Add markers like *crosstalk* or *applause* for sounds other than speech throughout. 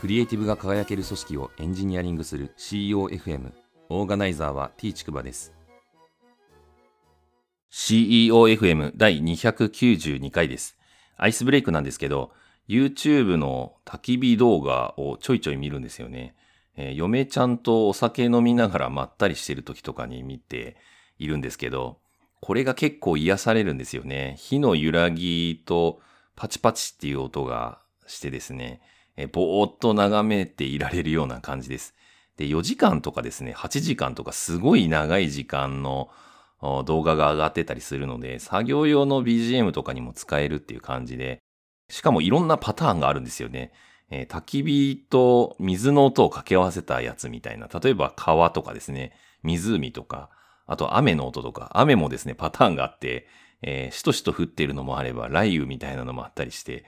クリエイティブが輝ける組織をエンジニアリングする CEOFM オーガナイザーは T ちくばです。CEOFM 第292回です。アイスブレイクなんですけど YouTube の焚き火動画をちょいちょい見るんですよね、えー、嫁ちゃんとお酒飲みながらまったりしてる時とかに見ているんですけどこれが結構癒されるんですよね。火の揺らぎとパチパチっていう音がしてですね。えぼーっと眺めていられるような感じです。で、4時間とかですね、8時間とかすごい長い時間の動画が上がってたりするので、作業用の BGM とかにも使えるっていう感じで、しかもいろんなパターンがあるんですよね。えー、焚き火と水の音を掛け合わせたやつみたいな。例えば川とかですね、湖とか、あと雨の音とか、雨もですね、パターンがあって、えー、しとしと降っているのもあれば、雷雨みたいなのもあったりして、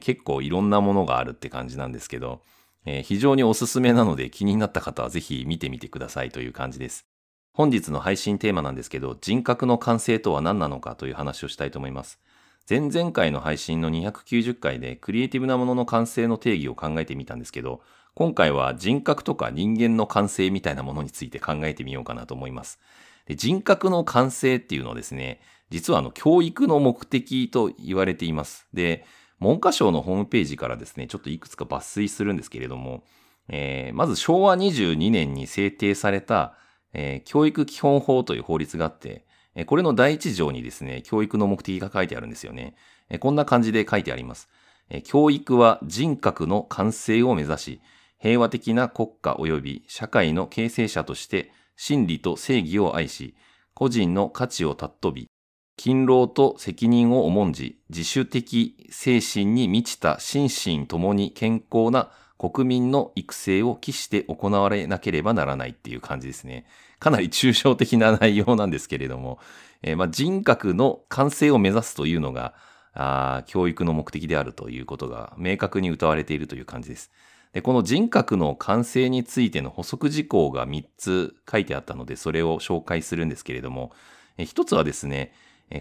結構いろんなものがあるって感じなんですけど、え、非常におすすめなので気になった方はぜひ見てみてくださいという感じです。本日の配信テーマなんですけど、人格の完成とは何なのかという話をしたいと思います。前々回の配信の290回でクリエイティブなものの完成の定義を考えてみたんですけど、今回は人格とか人間の完成みたいなものについて考えてみようかなと思います。で人格の完成っていうのはですね、実はあの教育の目的と言われています。で、文科省のホームページからですね、ちょっといくつか抜粋するんですけれども、えー、まず昭和22年に制定された、えー、教育基本法という法律があって、えー、これの第一条にですね、教育の目的が書いてあるんですよね。えー、こんな感じで書いてあります、えー。教育は人格の完成を目指し、平和的な国家及び社会の形成者として真理と正義を愛し、個人の価値を尊び、勤労と責任を重んじ、自主的精神に満ちた心身ともに健康な国民の育成を期して行われなければならないっていう感じですね。かなり抽象的な内容なんですけれども、えー、まあ、人格の完成を目指すというのがあ、教育の目的であるということが明確に謳われているという感じです。でこの人格の完成についての補足事項が3つ書いてあったので、それを紹介するんですけれども、え1つはですね、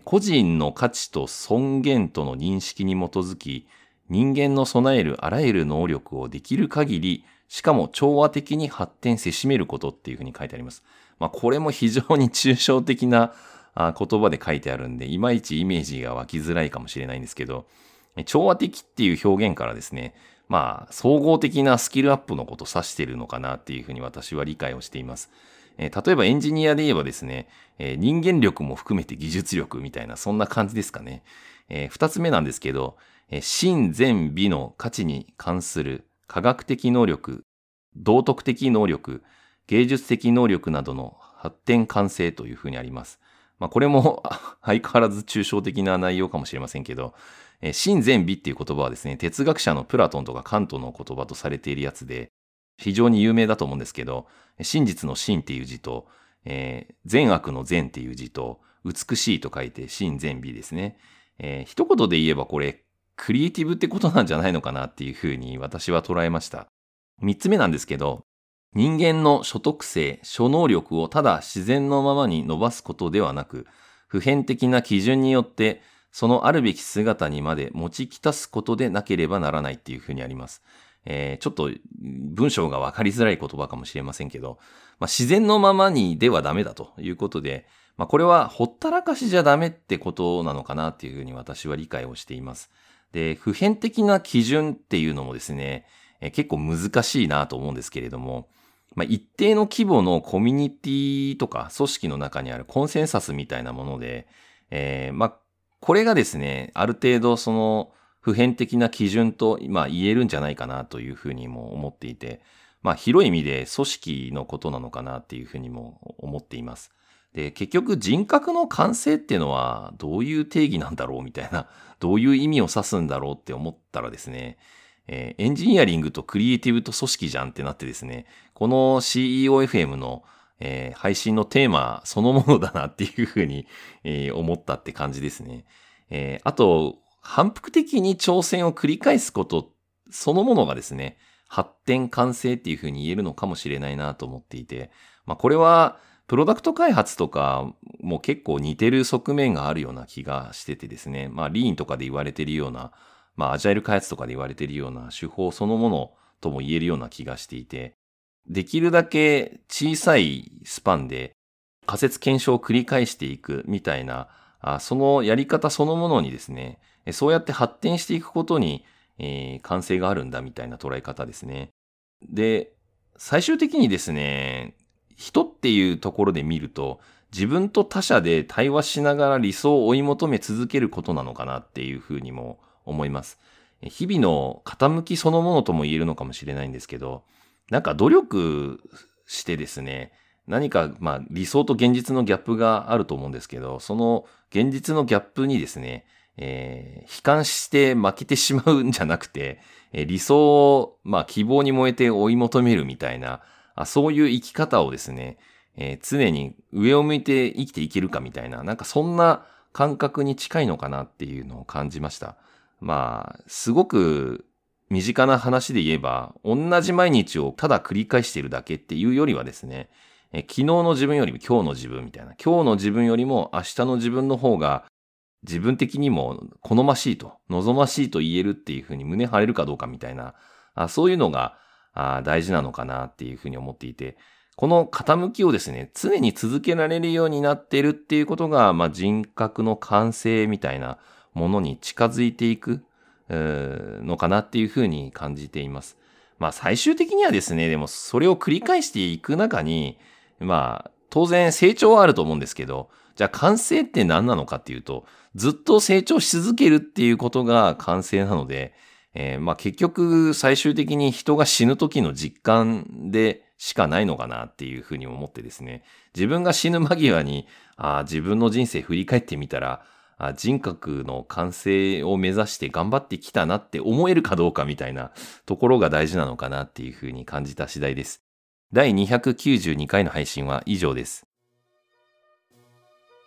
個人の価値と尊厳との認識に基づき、人間の備えるあらゆる能力をできる限り、しかも調和的に発展せしめることっていうふうに書いてあります。まあ、これも非常に抽象的な言葉で書いてあるんで、いまいちイメージが湧きづらいかもしれないんですけど、調和的っていう表現からですね、まあ、総合的なスキルアップのことを指しているのかなっていうふうに私は理解をしています。例えばエンジニアで言えばですね、人間力も含めて技術力みたいな、そんな感じですかね。二つ目なんですけど、えー、真善美の価値に関する科学的能力、道徳的能力、芸術的能力などの発展完成というふうにあります。まあ、これも *laughs* 相変わらず抽象的な内容かもしれませんけど、えー、真善美っていう言葉はですね、哲学者のプラトンとかカントの言葉とされているやつで、非常に有名だと思うんですけど、真実の真っていう字と、えー、善悪の善っていう字と、美しいと書いて真善美ですね。えー、一言で言えばこれ、クリエイティブってことなんじゃないのかなっていうふうに私は捉えました。三つ目なんですけど、人間の所得性、所能力をただ自然のままに伸ばすことではなく、普遍的な基準によってそのあるべき姿にまで持ちきたすことでなければならないっていうふうにあります。えー、ちょっと文章がわかりづらい言葉かもしれませんけど、まあ、自然のままにではダメだということで、まあ、これはほったらかしじゃダメってことなのかなっていうふうに私は理解をしています。で、普遍的な基準っていうのもですね、えー、結構難しいなと思うんですけれども、まあ、一定の規模のコミュニティとか組織の中にあるコンセンサスみたいなもので、えー、まあ、これがですね、ある程度その、普遍的な基準と、まあ、言えるんじゃないかなというふうにも思っていて、まあ、広い意味で組織のことなのかなっていうふうにも思っています。で、結局人格の完成っていうのはどういう定義なんだろうみたいな、*laughs* どういう意味を指すんだろうって思ったらですね、えー、エンジニアリングとクリエイティブと組織じゃんってなってですね、この CEOFM の、えー、配信のテーマそのものだなっていうふうに、えー、思ったって感じですね。えあと、反復的に挑戦を繰り返すことそのものがですね、発展完成っていうふうに言えるのかもしれないなと思っていて、まあこれはプロダクト開発とかも結構似てる側面があるような気がしててですね、まあリーンとかで言われているような、まあアジャイル開発とかで言われているような手法そのものとも言えるような気がしていて、できるだけ小さいスパンで仮説検証を繰り返していくみたいな、あそのやり方そのものにですね、そうやって発展していくことに、えー、完成があるんだみたいな捉え方ですね。で、最終的にですね、人っていうところで見ると、自分と他者で対話しながら理想を追い求め続けることなのかなっていうふうにも思います。日々の傾きそのものとも言えるのかもしれないんですけど、なんか努力してですね、何かまあ理想と現実のギャップがあると思うんですけど、その現実のギャップにですね、えー、悲観して負けてしまうんじゃなくて、えー、理想を、まあ希望に燃えて追い求めるみたいな、あそういう生き方をですね、えー、常に上を向いて生きていけるかみたいな、なんかそんな感覚に近いのかなっていうのを感じました。まあ、すごく身近な話で言えば、同じ毎日をただ繰り返しているだけっていうよりはですね、え昨日の自分よりも今日の自分みたいな、今日の自分よりも明日の自分の方が自分的にも好ましいと、望ましいと言えるっていうふうに胸張れるかどうかみたいな、あそういうのがあ大事なのかなっていうふうに思っていて、この傾きをですね、常に続けられるようになっているっていうことが、まあ、人格の完成みたいなものに近づいていくのかなっていうふうに感じています。まあ最終的にはですね、でもそれを繰り返していく中に、まあ当然成長はあると思うんですけど、じゃあ完成って何なのかっていうと、ずっと成長し続けるっていうことが完成なので、えー、まあ結局最終的に人が死ぬ時の実感でしかないのかなっていうふうに思ってですね、自分が死ぬ間際に、あ自分の人生振り返ってみたら、あ人格の完成を目指して頑張ってきたなって思えるかどうかみたいなところが大事なのかなっていうふうに感じた次第です。第292回の配信は以上です。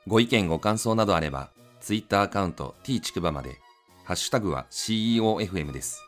ご意見ご感想などあれば、Twitter アカウント t ちくばまで、ハッシュタグは CEOFM です。